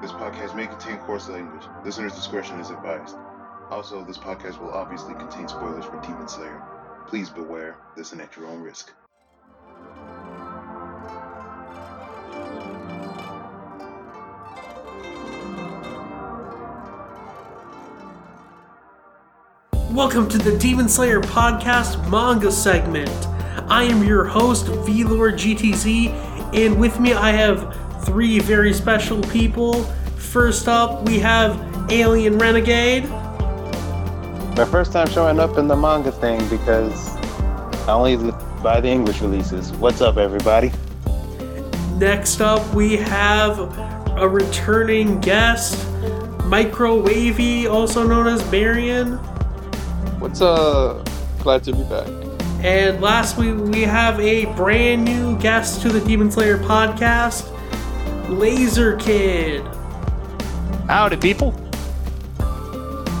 This podcast may contain coarse language. Listener's discretion is advised. Also, this podcast will obviously contain spoilers for Demon Slayer. Please beware, listen at your own risk. Welcome to the Demon Slayer podcast manga segment. I am your host, VLord GTZ, and with me I have three very special people. First up, we have Alien Renegade. My first time showing up in the manga thing because I only buy the English releases. What's up, everybody? Next up, we have a returning guest, Microwavy, also known as Marion. What's up? glad to be back. And lastly, we have a brand new guest to the Demon Slayer podcast, Laser Kid. Howdy, people.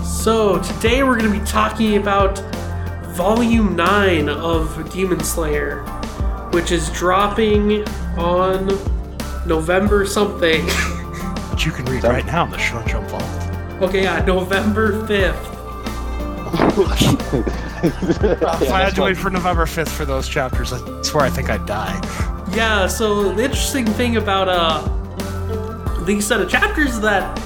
So, today we're going to be talking about Volume 9 of Demon Slayer, which is dropping on November something. Which you can read right now in the Shonen Jump Vault. okay, yeah, November 5th. if I had to wait for November 5th for those chapters, That's where I think I'd die. Yeah, so the interesting thing about uh these set of chapters is that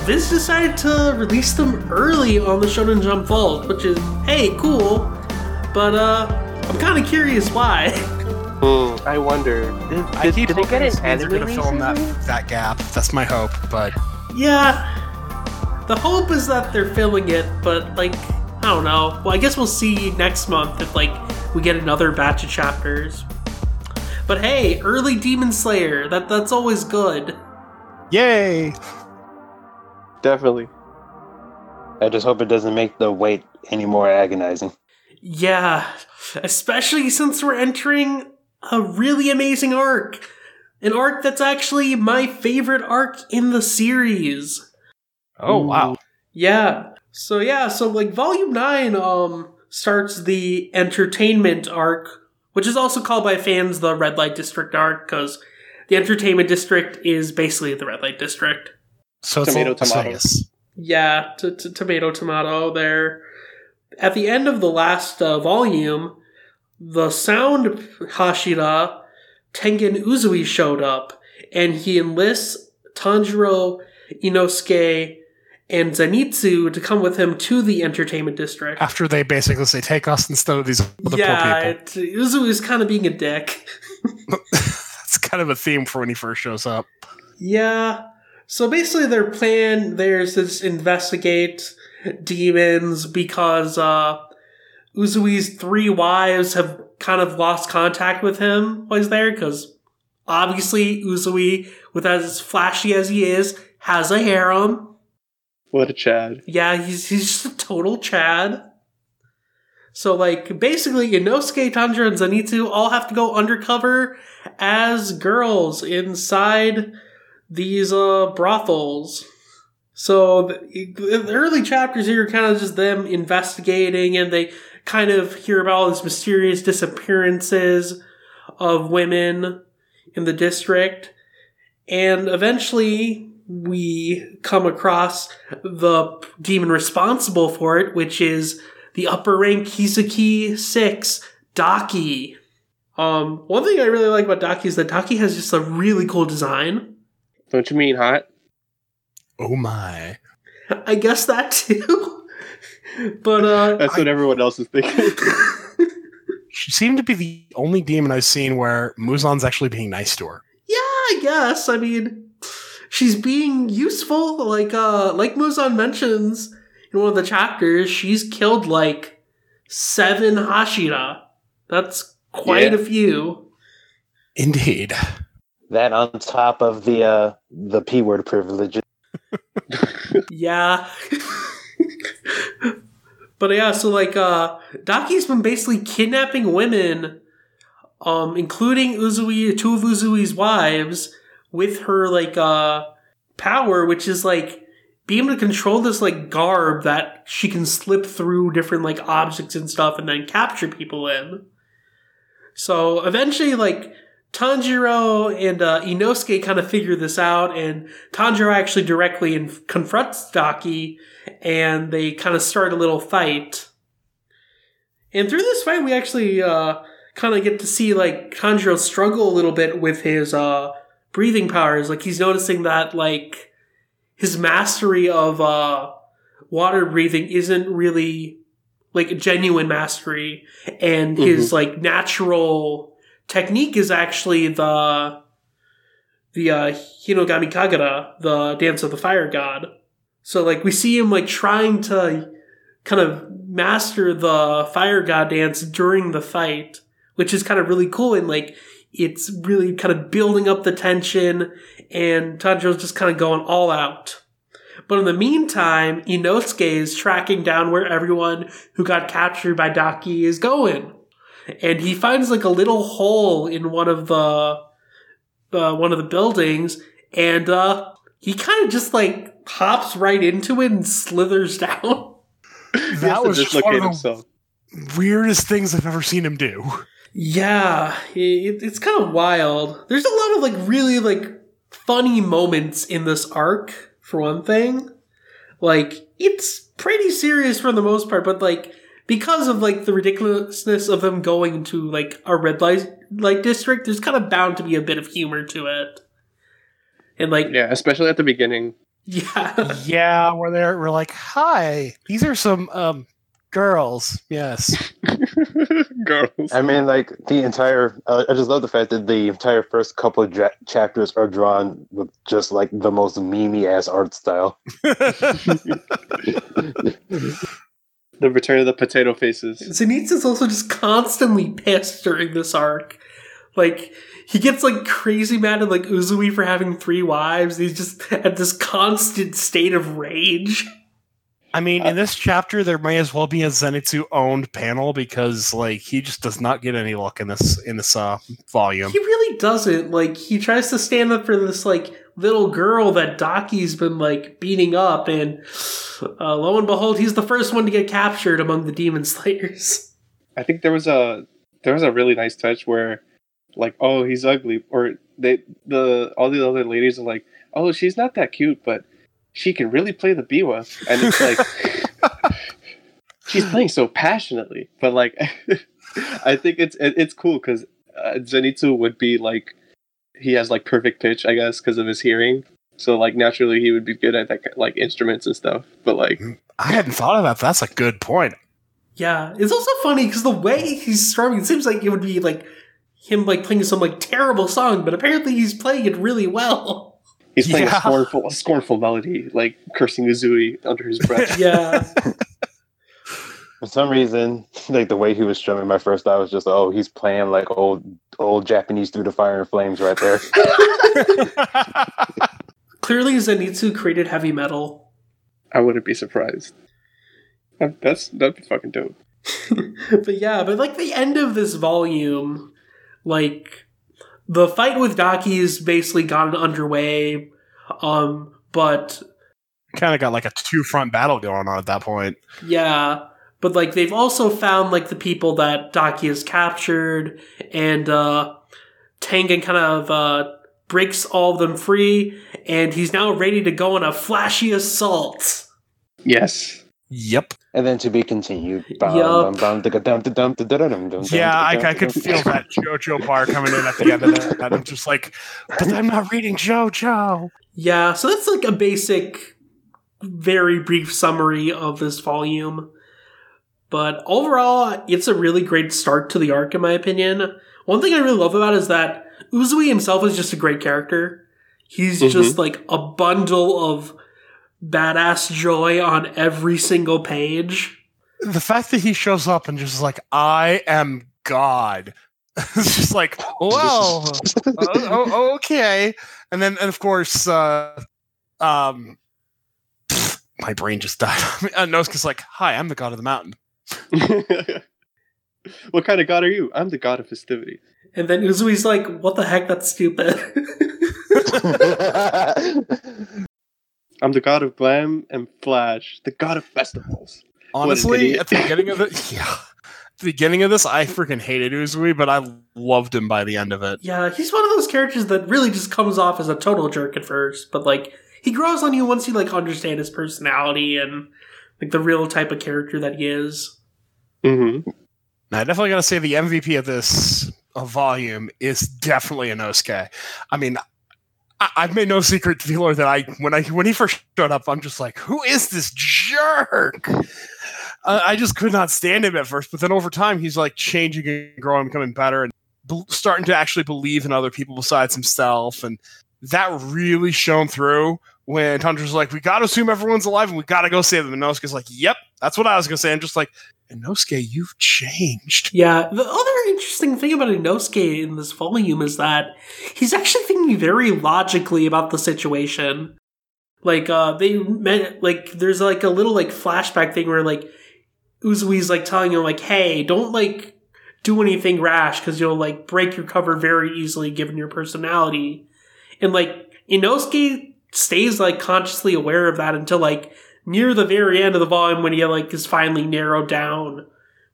Viz decided to release them early on the Shonen Jump Vault, which is hey, cool. But uh I'm kind of curious why. I wonder. Did, I did, keep did they hoping get these an things are going to fill in that, that gap. That's my hope, but yeah. The hope is that they're filling it, but like I don't know. Well, I guess we'll see next month if like we get another batch of chapters. But hey, early Demon Slayer, that that's always good. yay! Definitely. I just hope it doesn't make the wait any more agonizing. Yeah, especially since we're entering a really amazing arc. An arc that's actually my favorite arc in the series. Oh, wow. Yeah. So yeah, so like volume 9 um starts the entertainment arc, which is also called by fans the Red Light District arc cuz the entertainment district is basically the Red Light District. So it's Tomato, a tomato. Yeah, t- t- tomato, tomato. There, at the end of the last uh, volume, the sound Hashira Tengen Uzui showed up, and he enlists Tanjiro, Inosuke, and Zenitsu to come with him to the entertainment district. After they basically say, take us instead of these other yeah, poor people. Yeah, Uzu is kind of being a dick. That's kind of a theme for when he first shows up. Yeah. So basically, their plan there's to investigate demons because uh, Uzui's three wives have kind of lost contact with him while he's there because obviously Uzui, with as flashy as he is, has a harem. What a Chad. Yeah, he's he's just a total Chad. So like basically Inosuke, Tanjiro, and Zenitsu all have to go undercover as girls inside these uh brothels. So the, the early chapters here are kind of just them investigating and they kind of hear about all these mysterious disappearances of women in the district. And eventually we come across the demon responsible for it, which is the upper rank Kizuki 6, Daki. Um, one thing I really like about Daki is that Daki has just a really cool design. Don't you mean hot? Oh my. I guess that too. but uh That's what everyone else is thinking. She seemed to be the only demon I've seen where Muzan's actually being nice to her. yeah, I guess. I mean she's being useful. Like uh like Muzan mentions in one of the chapters, she's killed like seven Hashira. That's quite Yeah. a few. Indeed. That on top of the uh, the p word privilege. Yeah. but yeah, so like uh Daki's been basically kidnapping women, um, including Uzui two of Uzui's wives, with her like uh power, which is like being able to control this like garb that she can slip through different like objects and stuff and then capture people in. So eventually like Tanjiro and uh, Inosuke kind of figure this out, and Tanjiro actually directly inf- confronts Daki, and they kind of start a little fight. And through this fight, we actually uh, kind of get to see like Tanjiro struggle a little bit with his uh, breathing powers. Like he's noticing that like his mastery of uh, water breathing isn't really like genuine mastery, and his like natural technique is actually the the uh, Hinokami Kagura, the dance of the fire god. So like we see him like trying to kind of master the fire god dance during the fight, which is kind of really cool and like it's really kind of building up the tension and Tanjiro's just kind of going all out. But in the meantime, Inosuke is tracking down where everyone who got captured by Daki is going. And he finds like a little hole in one of the uh, one of the buildings and uh he kind of just like hops right into it and slithers down. That was just one of the himself. weirdest things I've ever seen him do. Yeah, it, it's kind of wild. There's a lot of like really like funny moments in this arc, for one thing. Like, it's pretty serious for the most part, but like, because of like the ridiculousness of them going to like a red light, light district, there's kind of bound to be a bit of humor to it. And like, Yeah, especially at the beginning. yeah. Yeah, where they're we're like, hi, these are some um girls. Yes. Girls. I mean, like the entire. Uh, I just love the fact that the entire first couple of dra- chapters are drawn with just like the most memey ass art style. The return of the potato faces. Zenitsu is also just constantly pissed during this arc. Like, he gets like crazy mad at like Uzui for having three wives. He's just at this constant state of rage. I mean, in this chapter, there may as well be a Zenitsu owned panel because, like, he just does not get any luck in this in this uh, volume. He really doesn't. Like, he tries to stand up for this like little girl that Daki's been like beating up, and uh, lo and behold, he's the first one to get captured among the demon slayers. I think there was a there was a really nice touch where like, oh he's ugly or they the all the other ladies are like, Oh, she's not that cute, but she can really play the biwa. And it's like she's playing so passionately. But like I think it's it, it's cool because uh, Zenitsu would be like he has like perfect pitch, I guess, because of his hearing. So like naturally he would be good at that like instruments and stuff. But like I hadn't thought of that. That's a good point. Yeah, it's also funny because the way he's strumming, it seems like it would be like him like playing some like terrible song, but apparently he's playing it really well. He's playing Yeah. a scornful a scornful melody, like cursing Uzui under his breath. Yeah. For some reason, like the way he was strumming, my first thought was just, oh, he's playing like old old Japanese through the fire and flames right there. Clearly, Zenitsu created heavy metal. I wouldn't be surprised. That's that'd be fucking dope. but yeah, but like the end of this volume, like the fight with Daki has basically gotten underway. Um, but kind of got like a two front battle going on at that point. yeah, but like they've also found like the people that Daki has captured, and uh, Tengen kind of uh, breaks all of them free, and he's now ready to go on a flashy assault. Yes. Yep. and then to be continued. Bum, bum, bum, Yeah, I, I could feel that JoJo bar coming in at the end of that. And I'm just like, but I'm not reading JoJo. Yeah, so that's like a basic, very brief summary of this volume. But overall, it's a really great start to the arc, in my opinion. One thing I really love about it is that Uzui himself is just a great character. He's Mhm. just like a bundle of badass joy on every single page. The fact that he shows up and just like, I am God. it's just like, well, oh, oh, okay. And then, and of course, uh, um, my brain just died. uh, Nosuke's like, hi, I'm the god of the mountain. what kind of god are you? I'm the god of festivity. And then Uzui's like, what the heck, that's stupid. I'm the god of glam and flash, the god of festivals. Honestly, at the beginning of it, yeah. the beginning of this, I freaking hated Uzui, but I loved him by the end of it. Yeah, he's one of those characters that really just comes off as a total jerk at first, but like he grows on you once you like understand his personality and like the real type of character that he is. Mm-hmm. Now, I definitely gotta say the MVP of this volume is definitely Inosuke. I mean, I- I've made no secret to Wheeler that I when I when he first showed up, I'm just like, who is this jerk? Uh, I just could not stand him at first, but then over time, he's like changing and growing, becoming better, and bel- starting to actually believe in other people besides himself, and that really shone through when Tanjiro's like, "We got to assume everyone's alive, and we got to go save them." And Inosuke's like, "Yep, that's what I was gonna say." I'm just like, Inosuke, you've changed. Yeah, the other interesting thing about Inosuke in this volume is that he's actually thinking very logically about the situation. Like, uh, they meant, like, there's like a little, like, flashback thing where, like, Uzui's, like, telling him, like, hey, don't, like, do anything rash because you'll, like, break your cover very easily given your personality. And, like, Inosuke stays, like, consciously aware of that until, like, near the very end of the volume when he, like, is finally narrowed down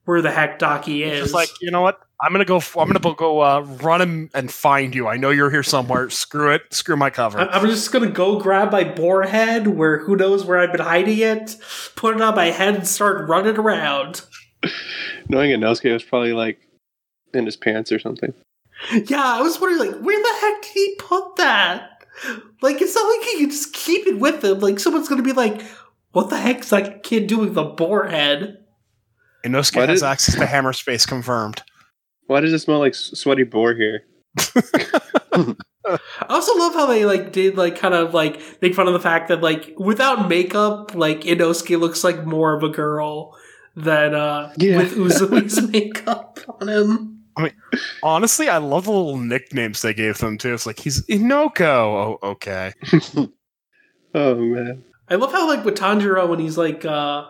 where the heck Daki is. It's just like, you know what? I'm gonna go. I'm gonna go uh, run and, and find you. I know you're here somewhere. Screw it. Screw my cover. I- I'm just gonna go grab my boar head, where who knows where I've been hiding it, put it on my head, and start running around. Knowing Inosuke was probably like in his pants or something. Yeah, I was wondering, like, where the heck did he put that? Like, it's not like you can just keep it with them. Like, someone's gonna be like, "What the heck's that kid doing with a boar head?" Inosuke Why has did- access to hammer space confirmed. Why does it smell like sweaty boar here? I also love how they like did like kind of like make fun of the fact that like without makeup, like Inosuke looks like more of a girl than uh Yeah. with Uzui's makeup on him. I mean, honestly, I love the little nicknames they gave them too. It's like he's Inoko. Oh, okay. Oh man. I love how like with Tanjiro when he's like uh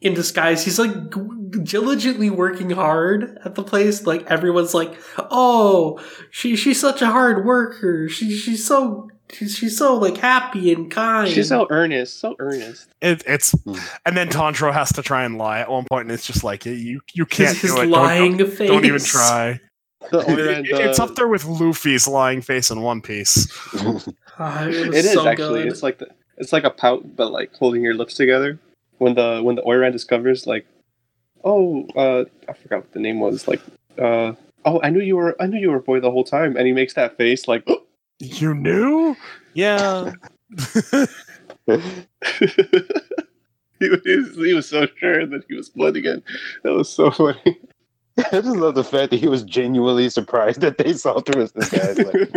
in disguise, he's like g- diligently working hard at the place. Like everyone's like, "Oh, she she's such a hard worker. She she's so she's, she's so like happy and kind." She's so earnest, so earnest. It, it's Hmm. and then Tanjiro has to try and lie at one point, and it's just like you you can't his, his do it. Don't- lying don't, face. don't even try. The It- Oiran, it- it's uh, up there with Luffy's lying face in One Piece. Ah, it was It is so actually. good. It's like the, it's like a pout, but like holding your lips together. When the when the Oiran discovers like, oh, uh, I forgot what the name was. Like, uh, oh, I knew you were I knew you were a boy the whole time, and he makes that face like. You knew? Yeah. he, was, he was so sure that he was blood again. That was so funny. I just love the fact that he was genuinely surprised that they saw through his disguise. Like,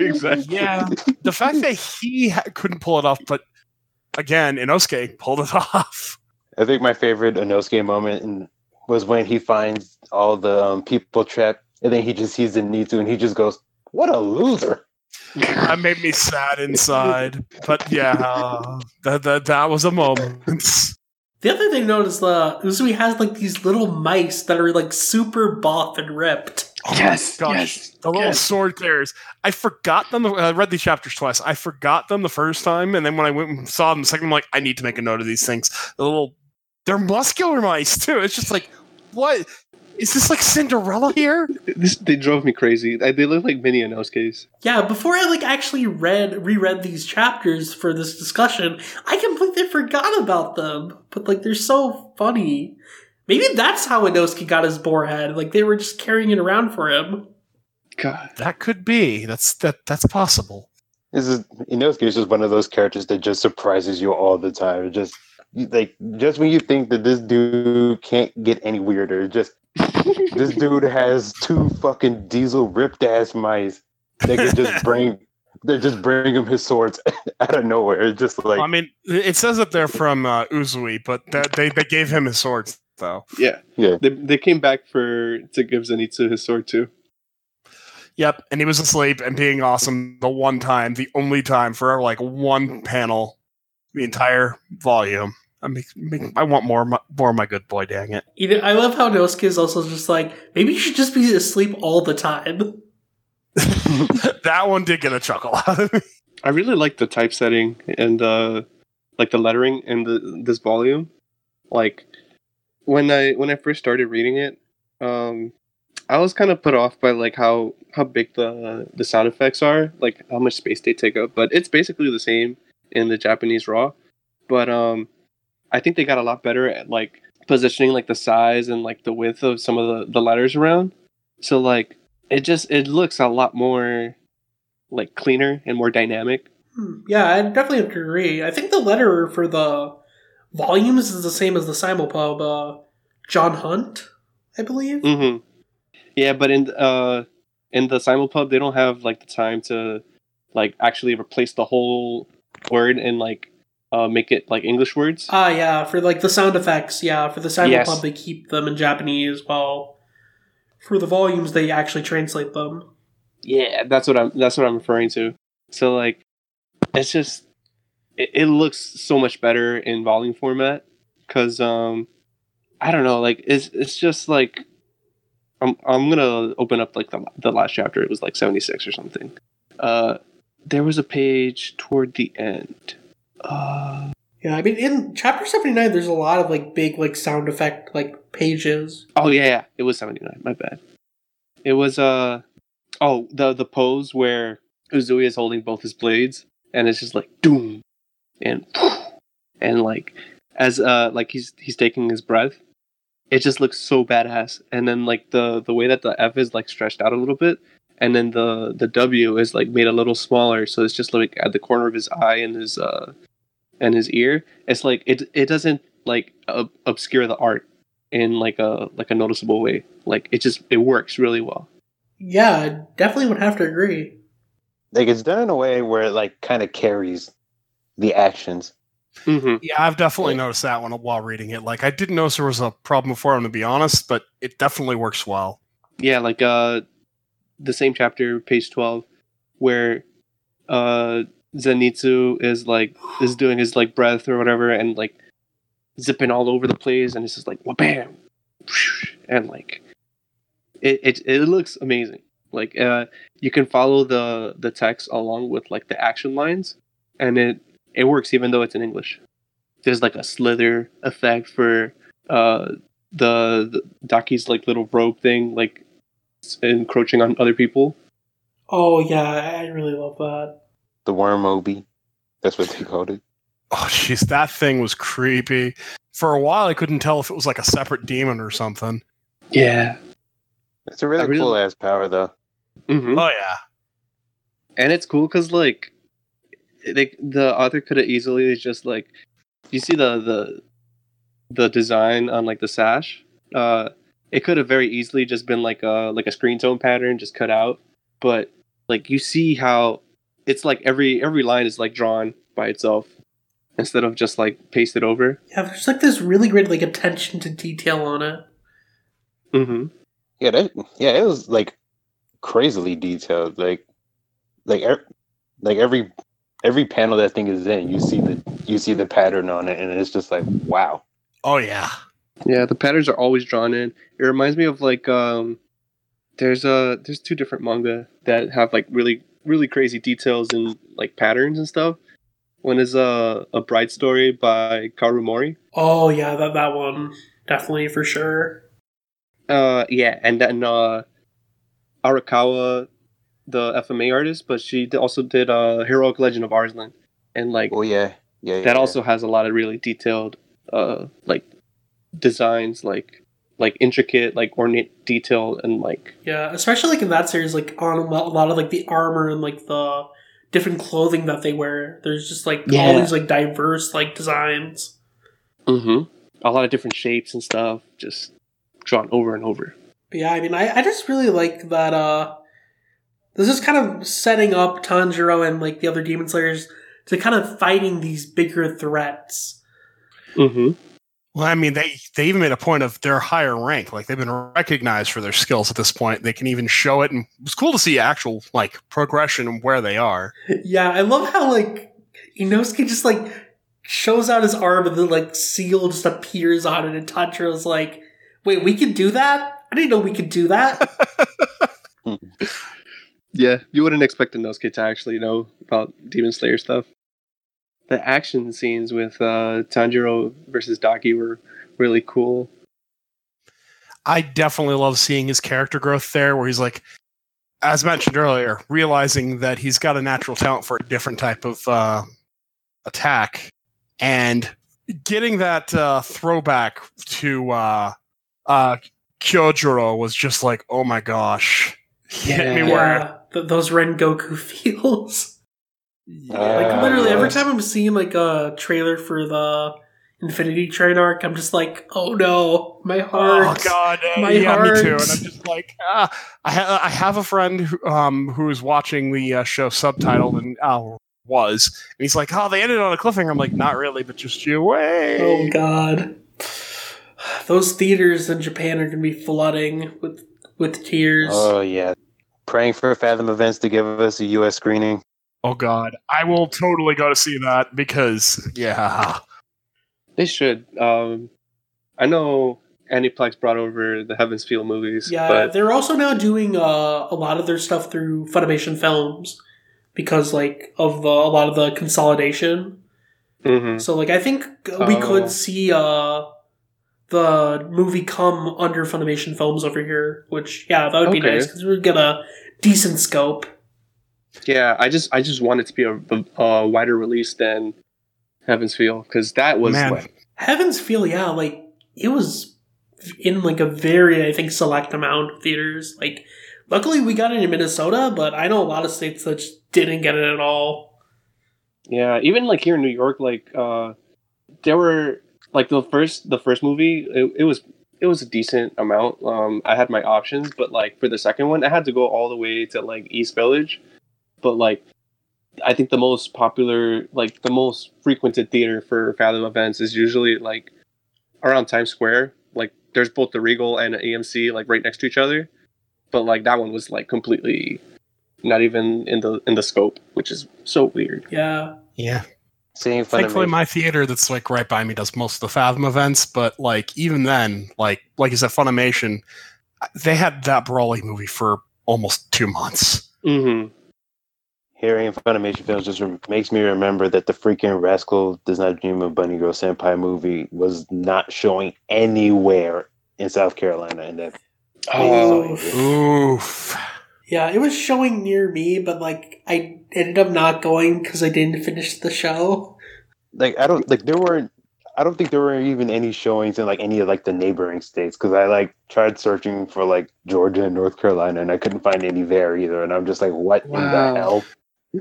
exactly. yeah. The fact that he ha- couldn't pull it off, but again, Inosuke pulled it off. I think my favorite Inosuke moment in, was when he finds all the um, people trapped, and then he just sees Zenitsu, and he just goes, "What a loser!" That made me sad inside. But yeah, uh, that, that that was a moment. The other thing to note is uh, Uzui has like these little mice that are like super buff and ripped. Oh my Yes, gosh. yes, The little yes. sword carriers. I forgot them. I read these chapters twice. I forgot them the first time, and then when I went and saw them the second, I'm like, I need to make a note of these things. The little, they're muscular mice too. It's just like, what is this like Cinderella here? This they drove me crazy. They look like mini Inosuke's. Yeah, before I like actually read reread these chapters for this discussion, I completely forgot about them. But like they're so funny. Maybe that's how Inosuke got his boar head. Like they were just carrying it around for him. God. That could be. That's that. That's possible. This is Inosuke is just one of those characters that just surprises you all the time. It just like just when you think that this dude can't get any weirder, just this dude has two fucking diesel ripped ass mice They can just bring they just bring him his swords out of nowhere. It's just like I mean, it says that they're from uh, Uzui, but that they they gave him his swords though. Yeah. Yeah. They, they came back for to give Zenitsu his sword too. Yep, and he was asleep and being awesome the one time, the only time for like one panel, the entire volume. I mean, I want more, of my- more of my good boy. Dang it! You know, I love how Inosuke is also just like maybe you should just be asleep all the time. that one did get a chuckle out of me. I really like the typesetting and uh like the lettering in the this volume. Like when I when I first started reading it, um, I was kind of put off by like how how big the the sound effects are, like how much space they take up. But it's basically the same in the Japanese raw. But um, I think they got a lot better at like positioning like the size and like the width of some of the the letters around. So like it just it looks a lot more like cleaner and more dynamic. Hmm, Yeah, I definitely agree. I think the letterer for the volumes is the same as the simulpub. Uh, John Hunt, I believe. hmm Yeah, but in uh in the simulpub they don't have like the time to like actually replace the whole word and like uh make it like English words. Ah, yeah, for like the sound effects. Yeah, for the sound Yes. they keep them in Japanese, while for the volumes they actually translate them. Yeah, that's what I'm that's what I'm referring to. So like it's just it, it looks so much better in volume format cuz um I don't know, like it's it's just like I'm I'm going to open up like the the last chapter. It was like 76 or something. Uh there was a page toward the end. Uh Yeah, I mean, in chapter seventy nine, there's a lot of like big like sound effect like pages. Oh yeah, yeah, it was 79. My bad. It was uh oh, the the pose where Uzui is holding both his blades and it's just like doom and and like as uh like he's he's taking his breath. It just looks so badass. And then like the the way that the F is like stretched out a little bit and then the the W is like made a little smaller so it's just like at the corner of his eye and his uh and his ear. It's like it it doesn't like ob- obscure the art in like a like a noticeable way. Like it just it works really well. Yeah, I definitely would have to agree. Like it's done in a way where it like kind of carries the actions. Mm-hmm. Yeah, I've definitely noticed that one while reading it. Like, I didn't notice there was a problem before. I'm gonna be honest, but it definitely works well. Yeah, like uh, the same chapter, page twelve, where uh Zenitsu is like is doing his like breath or whatever, and like zipping all over the place, and it's just like bam, and like it it it looks amazing. Like uh, you can follow the the text along with like the action lines, and it it works even though it's in English. There's like a slither effect for uh the, the Daki's like little robe thing, like encroaching on other people. Oh yeah, I really love that. The worm obi. That's what they called it. Oh, jeez, that thing was creepy. For a while, I couldn't tell if it was like a separate demon or something. Yeah. It's a really, really- cool ass power though. hmm Oh yeah, And it's cool because like they, the author could have easily just like you see the the the design on like the sash. Uh, it could have very easily just been like a like a screen tone pattern just cut out, but like you see how it's like every every line is like drawn by itself instead of just like pasted over. Yeah, there's like this really great like attention to detail on it. Mm-hmm. Yeah, that yeah, it was like crazily detailed. Like like er, like every every panel that thing is in, you see the you see the pattern on it, and it's just like wow. oh yeah. Yeah, the patterns are always drawn in. It reminds me of like um there's uh there's two different manga that have like really really crazy details and like patterns and stuff. One is uh, a Bride Story by Kaoru Mori. Oh yeah, that that one definitely for sure. Uh yeah, and then uh Arakawa the FMA artist, but she also did uh Heroic Legend of Arslan. And like Oh yeah, yeah. yeah that yeah. also has a lot of really detailed uh like designs like like intricate like ornate detail and like Yeah, especially like in that series, like on a lot of like the armor and like the different clothing that they wear. There's just like all these like diverse like designs. Mm-hmm. A lot of different shapes and stuff, just drawn over and over. But yeah, I mean, I, I just really like that. uh This is kind of setting up Tanjiro and like the other Demon Slayers to kind of fighting these bigger threats. Mm-hmm. Well, I mean, they they even made a point of their higher rank. Like they've been recognized for their skills at this point. They can even show it, and it's cool to see actual like progression and where they are. Yeah, I love how like Inosuke just like shows out his arm and then like seal just appears on it, and Tanjiro's like, "Wait, we can do that? I didn't know we could do that." Hmm. Yeah, you wouldn't expect Inosuke to actually know about Demon Slayer stuff. The action scenes with uh, Tanjiro versus Daki were really cool. I definitely love seeing his character growth there, where he's like, as mentioned earlier, realizing that he's got a natural talent for a different type of uh, attack, and getting that uh, throwback to uh, uh, Kyojuro was just like, oh my gosh, hit me Yeah. where Yeah, th- those Rengoku feels. Uh, like literally every time I'm seeing like a trailer for the Infinity Train arc, I'm just like, oh no, my heart. Oh God, uh, My yeah, me too. And. I'm just like, ah. I, ha- I have a friend who, um, who is watching the uh, show subtitled and uh, was, and he's like, oh, they ended on a cliffhanger. I'm like, not really, but just you wait. Oh god. Those theaters in Japan are gonna be flooding with with tears. Oh yeah, praying for Fathom Events to give us a U.S. screening. Oh God, I will totally go to see that because yeah, They should. Um, I know Aniplex brought over the Heavens Feel movies, yeah, but they're also now doing uh, a lot of their stuff through Funimation Films because like of the a lot of the consolidation. Mhm. So like I think we Oh. could see uh the movie come under Funimation Films over here, which yeah, that would be nice because we'd get a decent scope. Yeah, I just I just want it to be a, a, a wider release than Heavens Feel because that was Man. like Heavens Feel, yeah, like it was in like a very I think select amount of theaters. Like luckily we got it in Minnesota, but I know a lot of states that didn't get it at all. Yeah, even like here in New York, like uh there were like the first the first movie, it, it was it was a decent amount. Um I had my options, but like for the second one, I had to go all the way to like East Village. But like I think the most popular like the most frequented theater for Fathom events is usually like around Times Square. Like there's both the Regal and the AMC like right next to each other. But like that one was like completely not even in the in the scope, which is so weird. Yeah. yeah. Same Thankfully, Funimation. my theater that's like right by me does most of the Fathom events, but like even then, like like you said, Funimation, they had that Promare movie for almost two months. Mm-hmm. Hearing Funimation films just rem- makes me remember that the freaking Rascal Does Not Dream of Bunny Girl Senpai movie was not showing anywhere in South Carolina, and that Oh. Oof. Yeah, it was showing near me, but like I ended up not going because I didn't finish the show. like I don't like there weren't. I don't think there were even any showings in like any of like the neighboring states because I like tried searching for like Georgia and North Carolina and I couldn't find any there either, and I'm just like, what in the hell?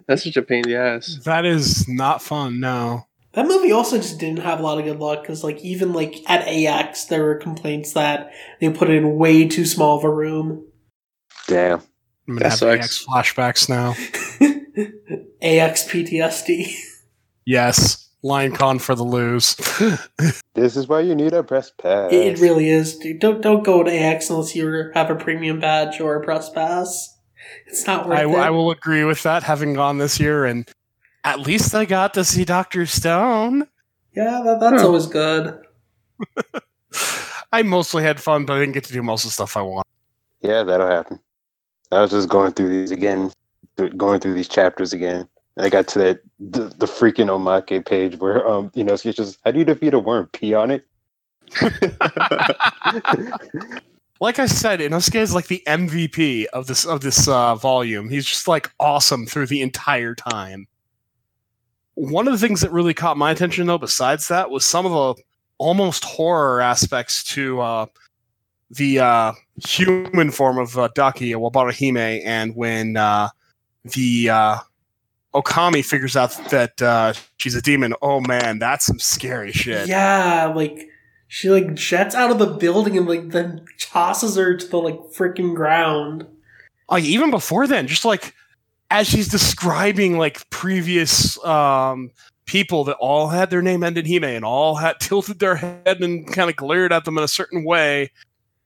That's such a pain in the ass. That is not fun. No. That movie also just didn't have a lot of good luck because, like, even like at AX, there were complaints that they put it in way too small of a room. Damn. I'm gonna have sucks. AX flashbacks now. AX PTSD. Yes. LionCon for the lose. This is why you need a press pass. It, it really is, dude. Don't don't go to AX unless you have a premium badge or a press pass. It's not worth I, it. I will agree with that, having gone this year, and at least I got to see Doctor Stone. yeah, that, that's Huh. always good. I mostly had fun, but I didn't get to do most of the stuff I want. Yeah, that'll happen. I was just going through these again, going through these chapters again. And I got to that the, the freaking Omake page where um you know it's just how do you defeat a worm? Pee on it. Like I said, Inosuke is like the MVP of this of this uh, volume. He's just like awesome through the entire time. One of the things that really caught my attention, though, besides that, was some of the almost horror aspects to uh, the uh, human form of uh, Daki, Warabihime, and when uh, the uh, Okami figures out that uh, she's a demon. Oh man, that's some scary shit. Yeah, like she like jets out of the building and like then tosses her to the like freaking ground. like even before then just like as she's describing like previous um people that all had their name ended hime and all had tilted their head and kind of glared at them in a certain way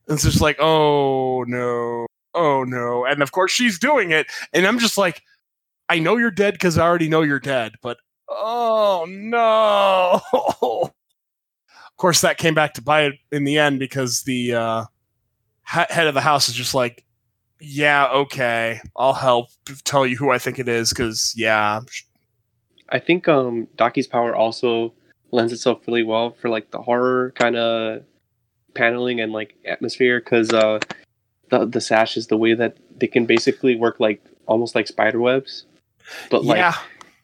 and it's just like oh no. Oh no. And of course she's doing it and i'm just like i know you're dead because i already know you're dead but oh no of course that came back to bite it in the end because the uh ha- head of the house is just like yeah, okay, I'll help tell you who I think it is because yeah, I think um Daki's power also lends itself really well for like the horror kind of paneling and like atmosphere because uh, the the sash is the way that they can basically work like almost like spider webs, but like yeah,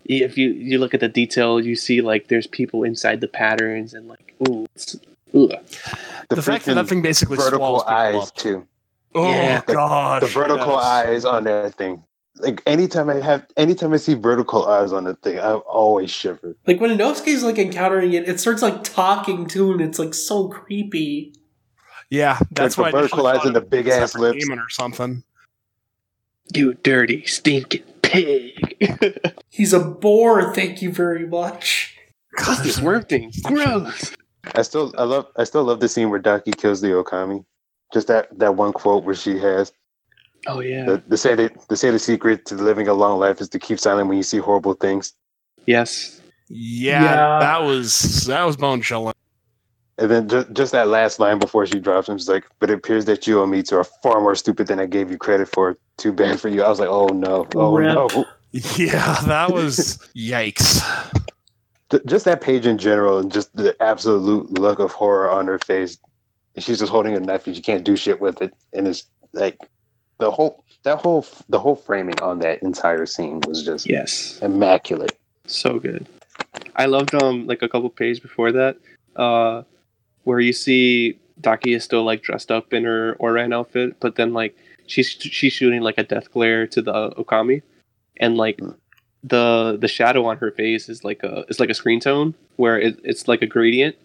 if you you look at the detail, you see like there's people inside the patterns and like ooh, it's, ugh. the, fact that that thing basically vertical eyes up. too. Oh Yeah. The- god, The vertical yes. eyes on that thing. Like anytime I have, anytime I see vertical eyes on a thing, I always shiver. Like when Inosuke's like encountering it, it starts like talking to him and it's like so creepy. Yeah, that's the why I vertical eyes and the big ass lips. demon or something. you dirty stinking pig. He's a boar, thank you very much. What's this worm thing? Gross. I still, I love, I still love the scene where Daki kills the Okami. Just that, that one quote where she has Oh yeah. the, the say that the say the secret to living a long life is to keep silent when you see horrible things. yes. Yeah, Yeah. that was that was bone chilling. And then just, just that last line before she drops him, she's like, "But it appears that you and me two are far more stupid than I gave you credit for. Too bad for you." I was like, "Oh no, oh Rip. no!" Yeah, that was yikes. Just that page in general, and just the absolute look of horror on her face. She's just holding a knife, and she can't do shit with it. And it's like the whole that whole the whole framing on that entire scene was just Yes. immaculate. So good. I loved um like a couple pages before that, uh, where you see Daki is still like dressed up in her Oiran outfit, but then like she's she's shooting like a death glare to the Okami, and like Mm. the the shadow on her face is like a it's like a screen tone where it, it's like a gradient.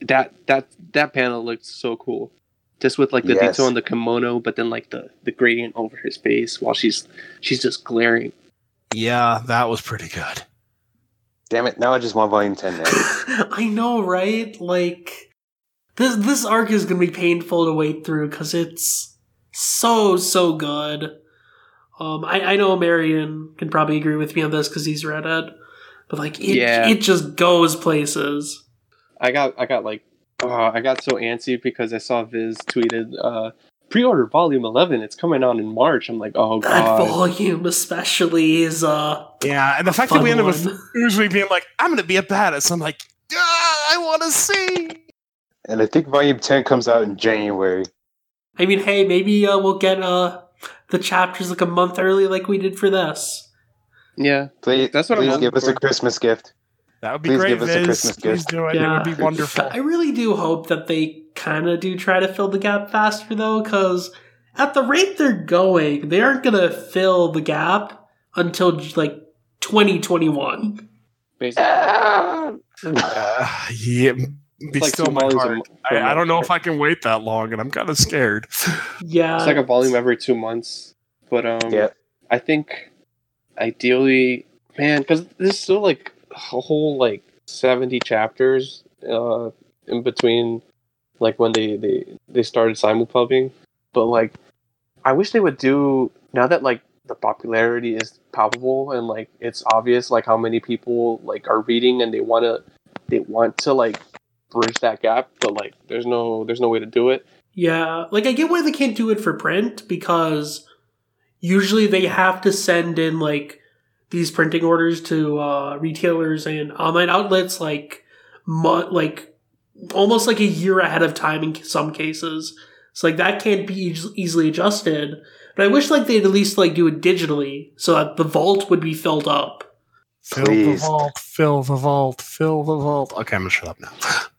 That that that panel looked so cool, just with like the Yes. detail on the kimono, but then like the the gradient over his face while she's she's just glaring. Yeah, that was pretty good. Damn it! Now I just want volume ten now. I know, right? Like this this arc is gonna be painful to wait through because it's so so good. Um, I, I know Marion can probably agree with me on this because he's read it, but like it Yeah. it just goes places. I got I got like oh, I got so antsy because I saw Viz tweeted uh pre-order volume 11 it's coming out in March I'm like oh god That volume especially is uh Yeah, and the fact that we fun ended with one. Uzui being like, "I'm going to be a badass," I'm like, ah, "I want to see." And I think volume ten comes out in January. I mean, hey, maybe uh, we'll get uh the chapters like a month early, like we did for this. yeah Please, That's what I'm give us a. Christmas gift. That would be Please great, give us a Christmas Please gift. do it. It would be wonderful. I really do hope that they kind of do try to fill the gap faster, though, because at the rate they're going, they aren't gonna fill the gap until like 2021. basically Uh, yeah, be like still two my volumes heart. I, I don't know if I can wait that long, and I'm kind of scared. Yeah, it's like a volume every two months but um Yeah. I think ideally man because there's still like a whole like 70 chapters uh in between like when they they they started simulpubbing but like I wish they would do now that like the popularity is palpable and like it's obvious like how many people like are reading and they want to they want to like bridge that gap but like there's no there's no way to do it Yeah, like I get why they can't do it for print because usually they have to send in like these printing orders to uh, retailers and online outlets like mu- like almost like a year ahead of time in some cases. So like that can't be eas- easily adjusted. But I wish like they'd at least like do it digitally so that the vault would be filled up. Fill the vault, fill the vault, fill the vault. Okay, I'm gonna shut up now.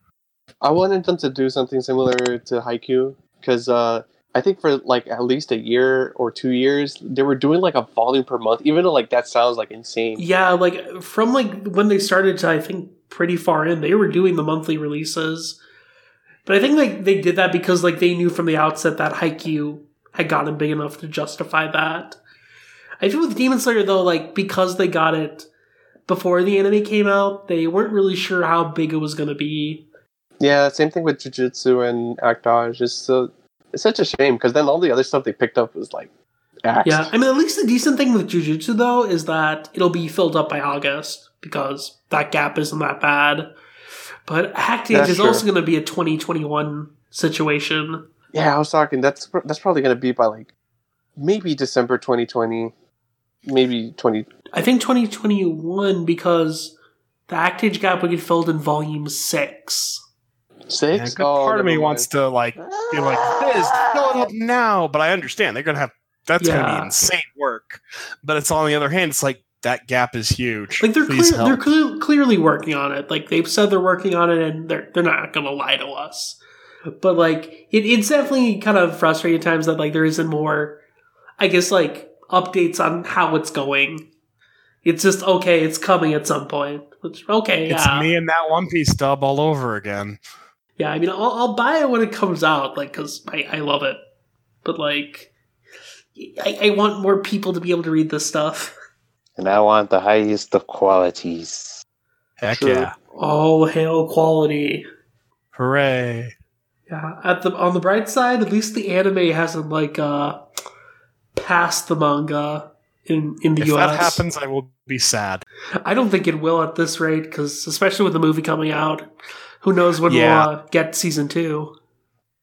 I wanted them to do something similar to Haikyuu because uh, I think for like at least a year or two years they were doing like a volume per month. Even though like that sounds like insane. Yeah, like from like when they started to I think pretty far in, they were doing the monthly releases. But I think like they did that because like they knew from the outset that Haikyuu had gotten big enough to justify that. I feel with Demon Slayer though, like because they got it before the anime came out, they weren't really sure how big it was gonna be. Yeah, same thing with Jujutsu and Act-Age. It's so it's such a shame because then all the other stuff they picked up was like axed. Yeah, I mean at least the decent thing with Jujutsu though is that it'll be filled up by August because that gap isn't that bad. But Act-Age That's is true. also gonna be a 2021 situation. Yeah, I was talking. That's that's probably gonna be by like maybe December 2020, maybe 20. I think 2021 because the Act-Age gap will get filled in volume 6. Yeah, Six. good Oh, part of me wants to like be like this, fill it up now. But I understand they're gonna have that's gonna be insane work. But it's on the other hand, it's like that gap is huge. Like they're clear, they're cle- clearly working on it. Like they've said they're working on it, and they're they're not gonna lie to us. But like it, it's definitely kind of frustrating at times that like there isn't more, I guess like updates on how it's going. It's just okay. It's coming at some point. Which okay, It's yeah, me and that One Piece dub all over again. Yeah. I mean, I'll, I'll buy it when it comes out, like because I, I love it. But like, I, I want more people to be able to read this stuff. And I want the highest of qualities. Heck True. yeah! All hail quality. Hooray! Yeah, at the on the bright side, at least the anime hasn't like uh passed the manga in in the If US. If that happens, I will be sad. I don't think it will at this rate because especially with the movie coming out, who knows when Yeah. we'll uh, get season two.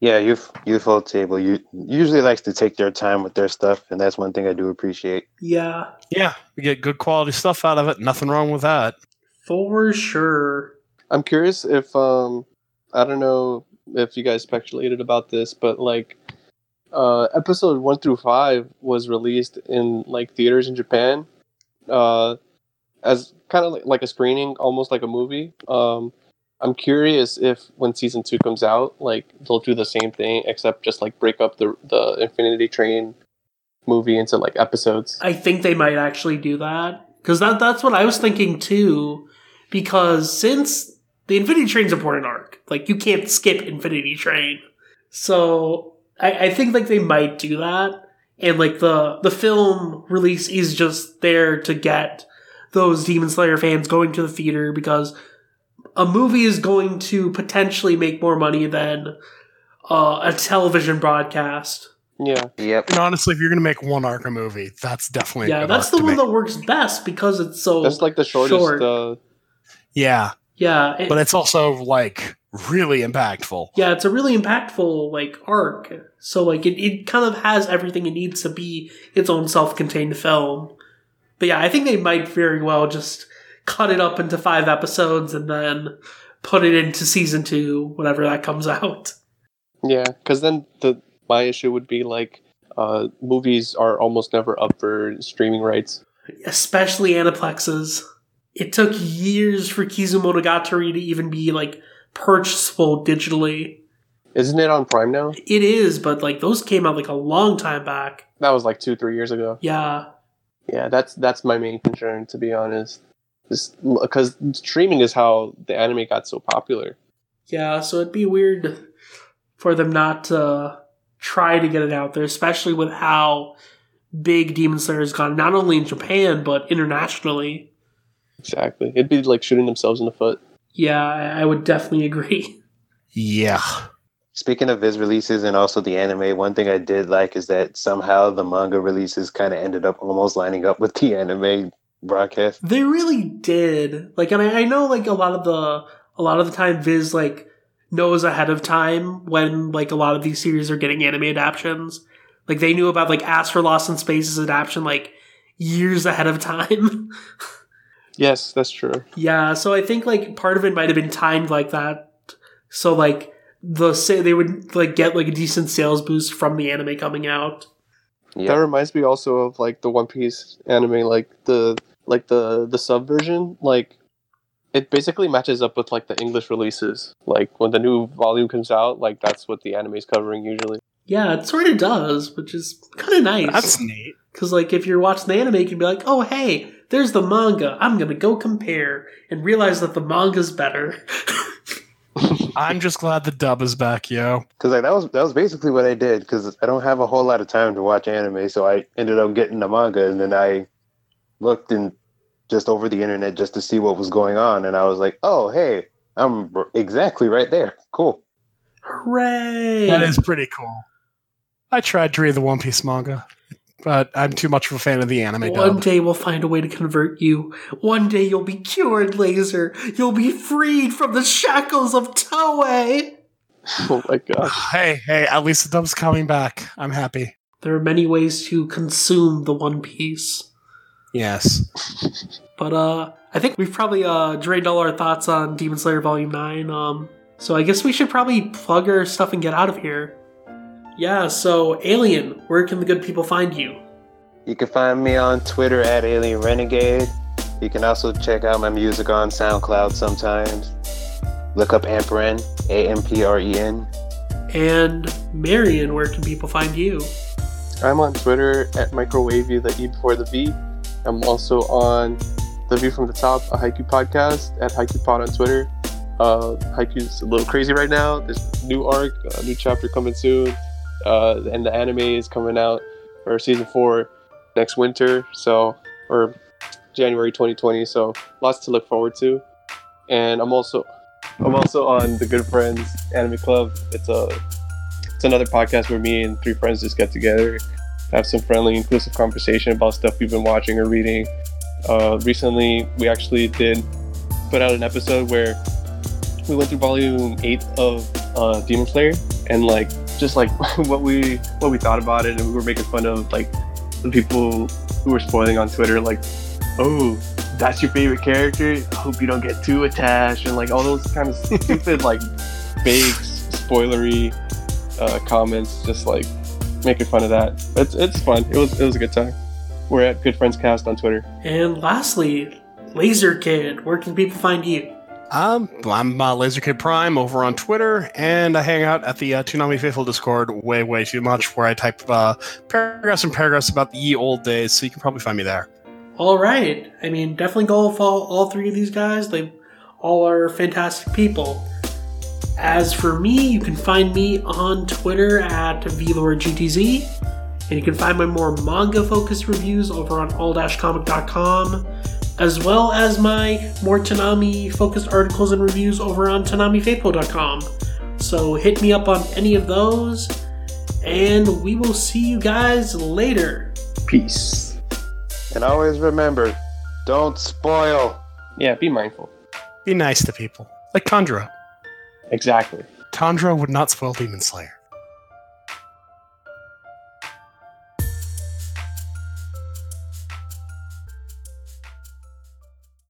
Yeah, youth, Ufotable you usually likes to take their time with their stuff, and that's one thing I do appreciate. Yeah, Yeah, we get good quality stuff out of it. Nothing wrong with that. for sure. I'm curious if um I don't know if you guys speculated about this, but like uh episode one through five was released in like theaters in Japan, uh as kind of like, like a screening, almost like a movie. Um I'm curious if when season two comes out, like they'll do the same thing except just like break up the the Infinity Train movie into like episodes. I think they might actually do that because that that's what I was thinking too. Because since the Infinity Train's important arc, like you can't skip Infinity Train, so I, I think like they might do that, and like the the film release is just there to get those Demon Slayer fans going to the theater because a movie is going to potentially make more money than uh, a television broadcast. Yeah. Yep. And honestly, if you're gonna make one Arca movie, that's definitely a Yeah, good that's arc the to one make. that works best because it's so That's like the shortest short. uh Yeah, yeah, it- but it's also like really impactful. yeah, it's a really impactful like arc. So like it, it kind of has everything it needs to be its own self-contained film. But yeah, I think they might very well just cut it up into five episodes and then put it into season two whenever that comes out. Yeah, because then the my issue would be like, uh, movies are almost never up for streaming rights. Especially Aniplex's. It took years for Kizumonogatari to even be like purchasable digitally. Isn't it on Prime now? It is, but like those came out like a long time back. That was like two, three years ago. Yeah. Yeah, that's that's my main concern, to be honest. Because streaming is how the anime got so popular. Yeah, so it'd be weird for them not to try to get it out there, especially with how big Demon Slayer has gone, not only in Japan, but internationally. Exactly. It'd be like shooting themselves in the foot. Yeah, I I would definitely agree. Yeah, Speaking of his releases and also the anime, one thing I did like is that somehow the manga releases kind of ended up almost lining up with the anime broadcast. They really did. Like, and I, I know, like, a lot of the, a lot of the time Viz, like, knows ahead of time when, like, a lot of these series are getting anime adaptations. Like, they knew about, like, Astro Lost in Space's adaptation, like, years ahead of time. Yes, that's true. Yeah, so I think like part of it might have been timed like that. So like the say they would like get like a decent sales boost from the anime coming out. That reminds me also of like the One Piece anime, like the like the the sub version. Like it basically matches up with like the English releases. Like when the new volume comes out, like that's what the anime is covering usually. Yeah, it sort of does, which is kind of nice. that's neat. Because like if you're watching the anime, you can be like, oh hey, there's the manga. I'm gonna go compare and realize that the manga's better. I'm just glad the dub is back, yo. Because like that was that was basically what I did. Because I don't have a whole lot of time to watch anime, so I ended up getting the manga, and then I looked in just over the internet just to see what was going on, and I was like, oh hey, I'm exactly right there. Cool. Hooray! That is pretty cool. I tried to read the One Piece manga, but I'm too much of a fan of the anime One dub. day we'll find a way to convert you. One day you'll be cured, Laser. You'll be freed from the shackles of Toei. oh my god. Hey, hey, at least the dub's coming back. I'm happy. There are many ways to consume the One Piece. Yes. But uh I think we've probably uh drained all our thoughts on Demon Slayer Volume 9. Um So I guess we should probably plug our stuff and get out of here. Yeah, so Alien, where can the good people find you? You can find me on Twitter at Alien Renegade. You can also check out my music on SoundCloud sometimes. Look up Ampren, A M P R E N. And Marion, where can people find you? I'm on Twitter at microwavey, the E before the V. I'm also on the View from the Top, a Haikyu podcast at Haikyu Pod on Twitter. Uh, Haikyu's a little crazy right now. There's a new arc, a new chapter coming soon, uh, and the anime is coming out for season four next winter, so or January 2020. So lots to look forward to. And I'm also I'm also on the Good Friends Anime Club. It's a it's another podcast where me and three friends just get together, have some friendly, inclusive conversation about stuff we've been watching or reading. Uh, recently, we actually did put out an episode where we went through volume eight of uh, Demon Slayer and like just like what we what we thought about it, and we were making fun of like the people who were spoiling on Twitter, like, oh, that's your favorite character. I hope you don't get too attached, and like all those kind of stupid like vague spoilery uh, comments, just like making fun of that. It's it's fun. It was it was a good time. We're at Good Friends Cast on Twitter. And lastly, Laser Kid, where can people find you? Um, I'm uh, LaserKid Prime over on Twitter, and I hang out at the uh, Toonami Faithful Discord way, way too much, where I type uh, paragraphs and paragraphs about the ye old days. So you can probably find me there. All right. I mean, definitely go follow all three of these guys. They all are fantastic people. As for me, you can find me on Twitter at VLordGTZ, and you can find my more manga focused reviews over on all-comic.com, as well as my more Toonami focused articles and reviews over on ToonamiFaithful.com. So hit me up on any of those, and we will see you guys later. Peace. And always remember, don't spoil. Yeah, be mindful. Be nice to people, like Tundra. Exactly. Tundra would not spoil Demon Slayer.